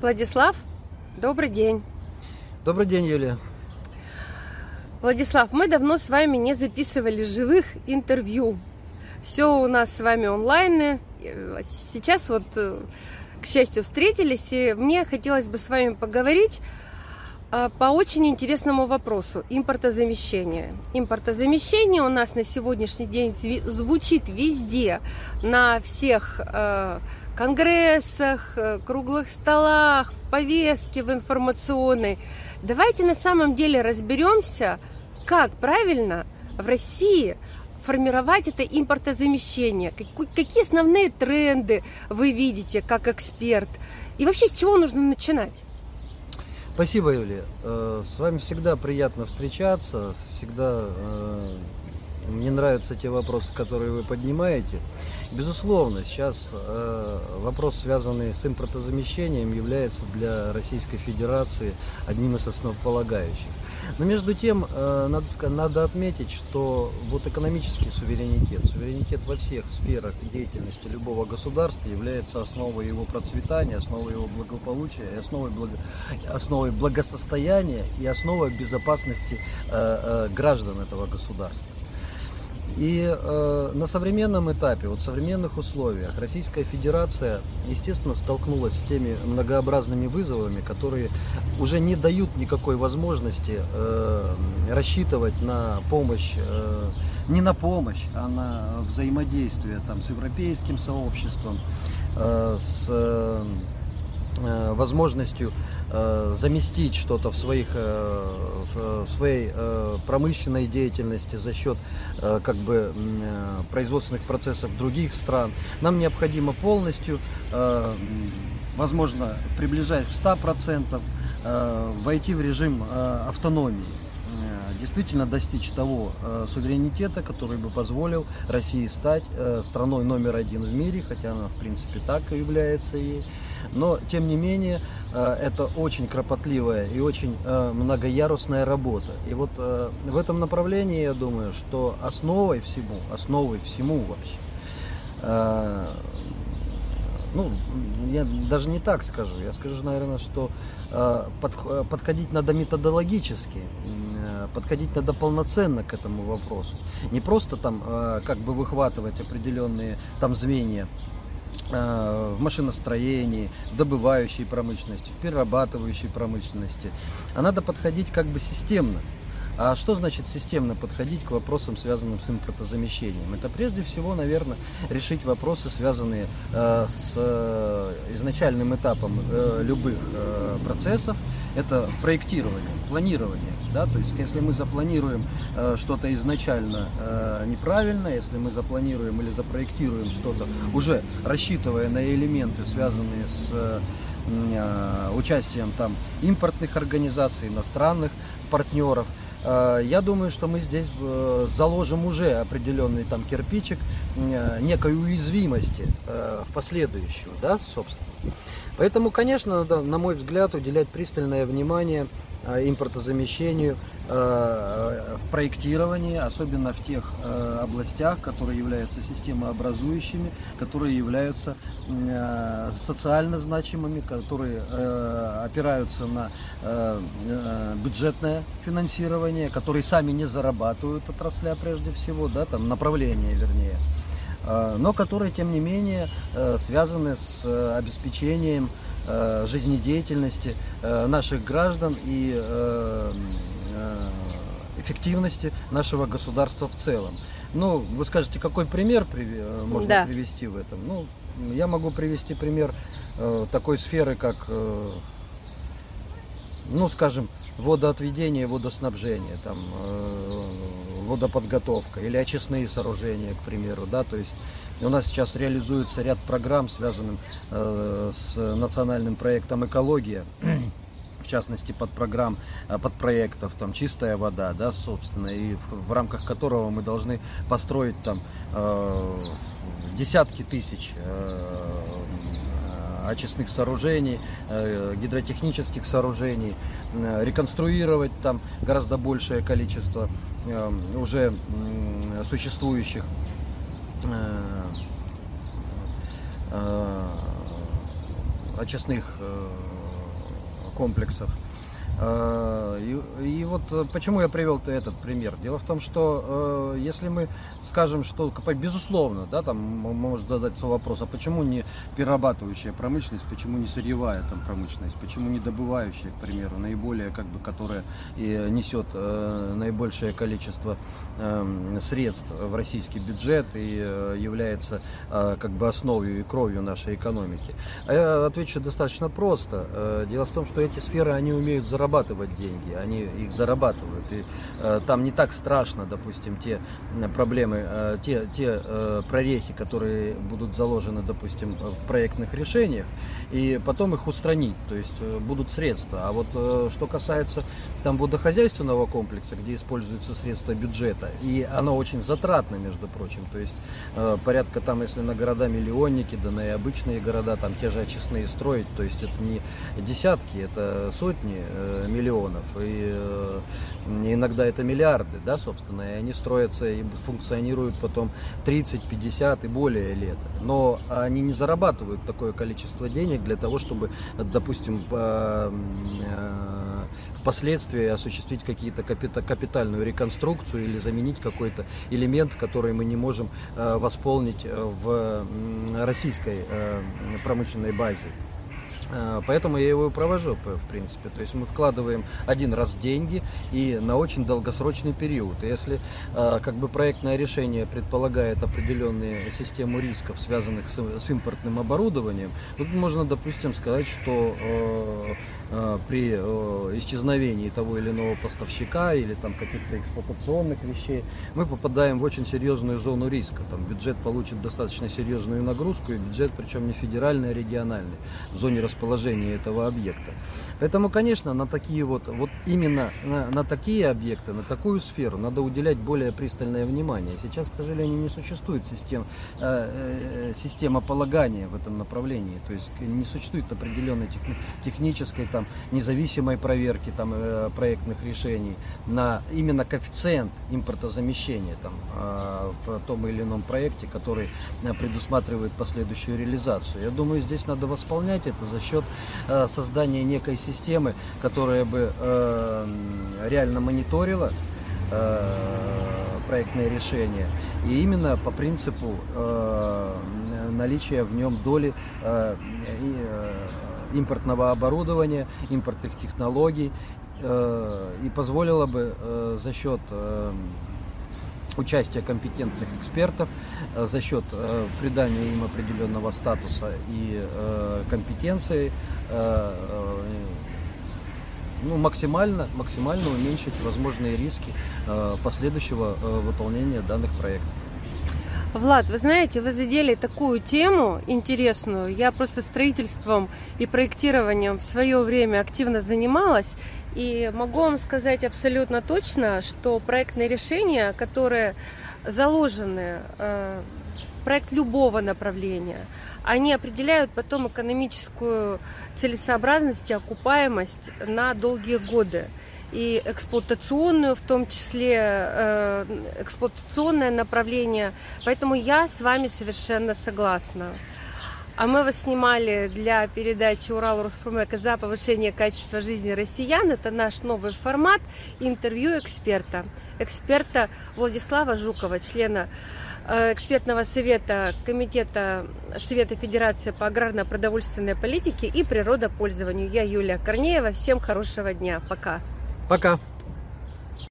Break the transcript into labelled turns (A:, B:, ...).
A: Владислав, добрый день.
B: Добрый день, Юлия.
A: Владислав, мы давно с вами не записывали живых интервью. Все у нас с вами онлайн. Сейчас вот, к счастью, встретились, и мне хотелось бы с вами поговорить по очень интересному вопросу импортозамещения. Импортозамещение у нас на сегодняшний день звучит везде, на всех э, конгрессах, э, круглых столах, в повестке, в информационной. Давайте на самом деле разберемся, как правильно в России формировать это импортозамещение, какие основные тренды вы видите как эксперт, и вообще с чего нужно начинать?
B: Спасибо, Юлия. Э, с вами всегда приятно встречаться. Всегда э, мне нравятся те вопросы, которые вы поднимаете. Безусловно, сейчас э, вопрос, связанный с импортозамещением, является для Российской Федерации одним из основополагающих. Но между тем, э, надо, надо отметить, что вот экономический суверенитет, суверенитет во всех сферах деятельности любого государства является основой его процветания, основой его благополучия, основой, благо, основой благосостояния и основой безопасности э, э, граждан этого государства. И э, на современном этапе, вот в современных условиях, Российская Федерация, естественно, столкнулась с теми многообразными вызовами, которые уже не дают никакой возможности э, рассчитывать на помощь, э, не на помощь, а на взаимодействие там, с европейским сообществом, э, с э, возможностью Э, заместить что-то в, своих, э, в своей э, промышленной деятельности за счет как бы производственных процессов других стран. Нам необходимо полностью, возможно, приближаясь к 100%, войти в режим автономии действительно достичь того э, суверенитета, который бы позволил России стать э, страной номер один в мире, хотя она в принципе так и является ей. Но тем не менее э, это очень кропотливая и очень э, многоярусная работа. И вот э, в этом направлении я думаю, что основой всему, основой всему вообще э, ну, я даже не так скажу. Я скажу, наверное, что э, под, подходить надо методологически, подходить надо полноценно к этому вопросу. Не просто там э, как бы выхватывать определенные там звенья э, в машиностроении, в добывающей промышленности, в перерабатывающей промышленности, а надо подходить как бы системно. А что значит системно подходить к вопросам, связанным с импортозамещением? Это прежде всего, наверное, решить вопросы, связанные э, с э, изначальным этапом любых процессов. Это проектирование, планирование. Да? То есть, если мы запланируем э, что-то изначально э, неправильно, если мы запланируем или запроектируем что-то, уже рассчитывая на элементы, связанные с э, участием там импортных организаций, иностранных партнеров, Э, я думаю, что мы здесь э, заложим уже определенный там кирпичик э, некой уязвимости в последующую, да, собственно. Поэтому, конечно, надо, на мой взгляд, уделять пристальное внимание Э, импортозамещению э, в проектировании, особенно в тех областях, которые являются системообразующими, которые являются социально значимыми, которые опираются на бюджетное финансирование, которые сами не зарабатывают отрасля прежде всего, да, там направления вернее, но которые, тем не менее, связаны с обеспечением Э, жизнедеятельности э, наших граждан и э, эффективности нашего государства в целом. Ну, вы скажете, какой пример можно да. привести в этом? Ну, я могу привести пример такой сферы, как, ну, скажем, водоотведение, водоснабжение, там, водоподготовка или очистные сооружения, к примеру, да, то есть у нас сейчас реализуется ряд программ, связанных э, с национальным проектом «Экология» в частности под программ, э, под проектов там чистая вода, да, собственно, и в, в рамках которого мы должны построить там э, десятки тысяч э, очистных сооружений, э, гидротехнических сооружений, э, реконструировать там гораздо большее количество э, уже существующих очистных комплексов. Э, и, и вот э, почему я привел этот пример. Дело в том, что э, если мы скажем, что безусловно, да, там может задаться вопрос, а почему не перерабатывающая промышленность, почему не сырьевая там промышленность, почему не добывающая, к примеру, наиболее как бы, которая и несет наибольшее количество э, средств в российский бюджет и является как бы основой и кровью нашей экономики. Я отвечу достаточно просто. Дело в том, что эти сферы, они умеют зарабатывать зарабатывать деньги, они их зарабатывают. И э, там не так страшно, допустим, те проблемы, э, те, те э, прорехи, которые будут заложены, допустим, в проектных решениях, и потом их устранить, то есть э, будут средства. А вот э, что касается там водохозяйственного комплекса, где используются средства бюджета, и оно очень затратно, между прочим, то есть э, порядка там, если на города-миллионники, да на и обычные города, там те же очистные строить, то есть это не десятки, это сотни миллионов, и иногда это миллиарды, да, собственно, и они строятся и функционируют потом 30, 50 и более лет. Но они не зарабатывают такое количество денег для того, чтобы, допустим, э, впоследствии осуществить какие-то капитальную реконструкцию или заменить какой-то элемент, который мы не можем э, восполнить в российской э, промышленной базе. Э, поэтому я его и провожу, в принципе. То есть мы вкладываем один раз деньги и на очень долгосрочный период. И если э, как бы проектное решение предполагает определенные систему рисков, связанных с, импортным оборудованием, тут можно, допустим, сказать, что э, при э, исчезновении того или иного поставщика или там каких-то эксплуатационных вещей, мы попадаем в очень серьезную зону риска. Там бюджет получит достаточно серьезную нагрузку, и бюджет причем не федеральный, а региональный, в зоне расположения этого объекта. Поэтому, конечно, на такие вот, вот именно на, на такие объекты, на такую сферу надо уделять более пристальное внимание. Сейчас, к сожалению, не существует систем, э, э, система полагания в этом направлении, то есть не существует определенной техни, технической там, там, независимой проверки там, э, проектных решений на именно коэффициент импортозамещения там, э, в том или ином проекте, который э, предусматривает последующую реализацию. Я думаю, здесь надо восполнять это за счет создания некой системы, которая бы реально мониторила э, проектное решение и именно по принципу э, наличия в нем доли э, э, импортного оборудования, импортных технологий э, и позволило бы э, за счет э, участия компетентных экспертов, за счет придания им определенного статуса и компетенции ну, максимально, максимально уменьшить возможные риски последующего выполнения данных проектов.
A: Влад, вы знаете, вы задели такую тему интересную. Я просто строительством и проектированием в свое время активно занималась. И могу вам сказать абсолютно точно, что проектные решения, которые заложены, э, проект любого направления, они определяют потом экономическую целесообразность и окупаемость на долгие годы и эксплуатационную, в том числе э, эксплуатационное направление. Поэтому я с вами совершенно согласна. А мы вас снимали для передачи Урал Роспромека за повышение качества жизни россиян. Это наш новый формат интервью эксперта. Эксперта Владислава Жукова, члена экспертного совета Комитета Совета Федерации по аграрно-продовольственной политике и природопользованию. Я Юлия Корнеева. Всем хорошего дня. Пока.
B: Пока.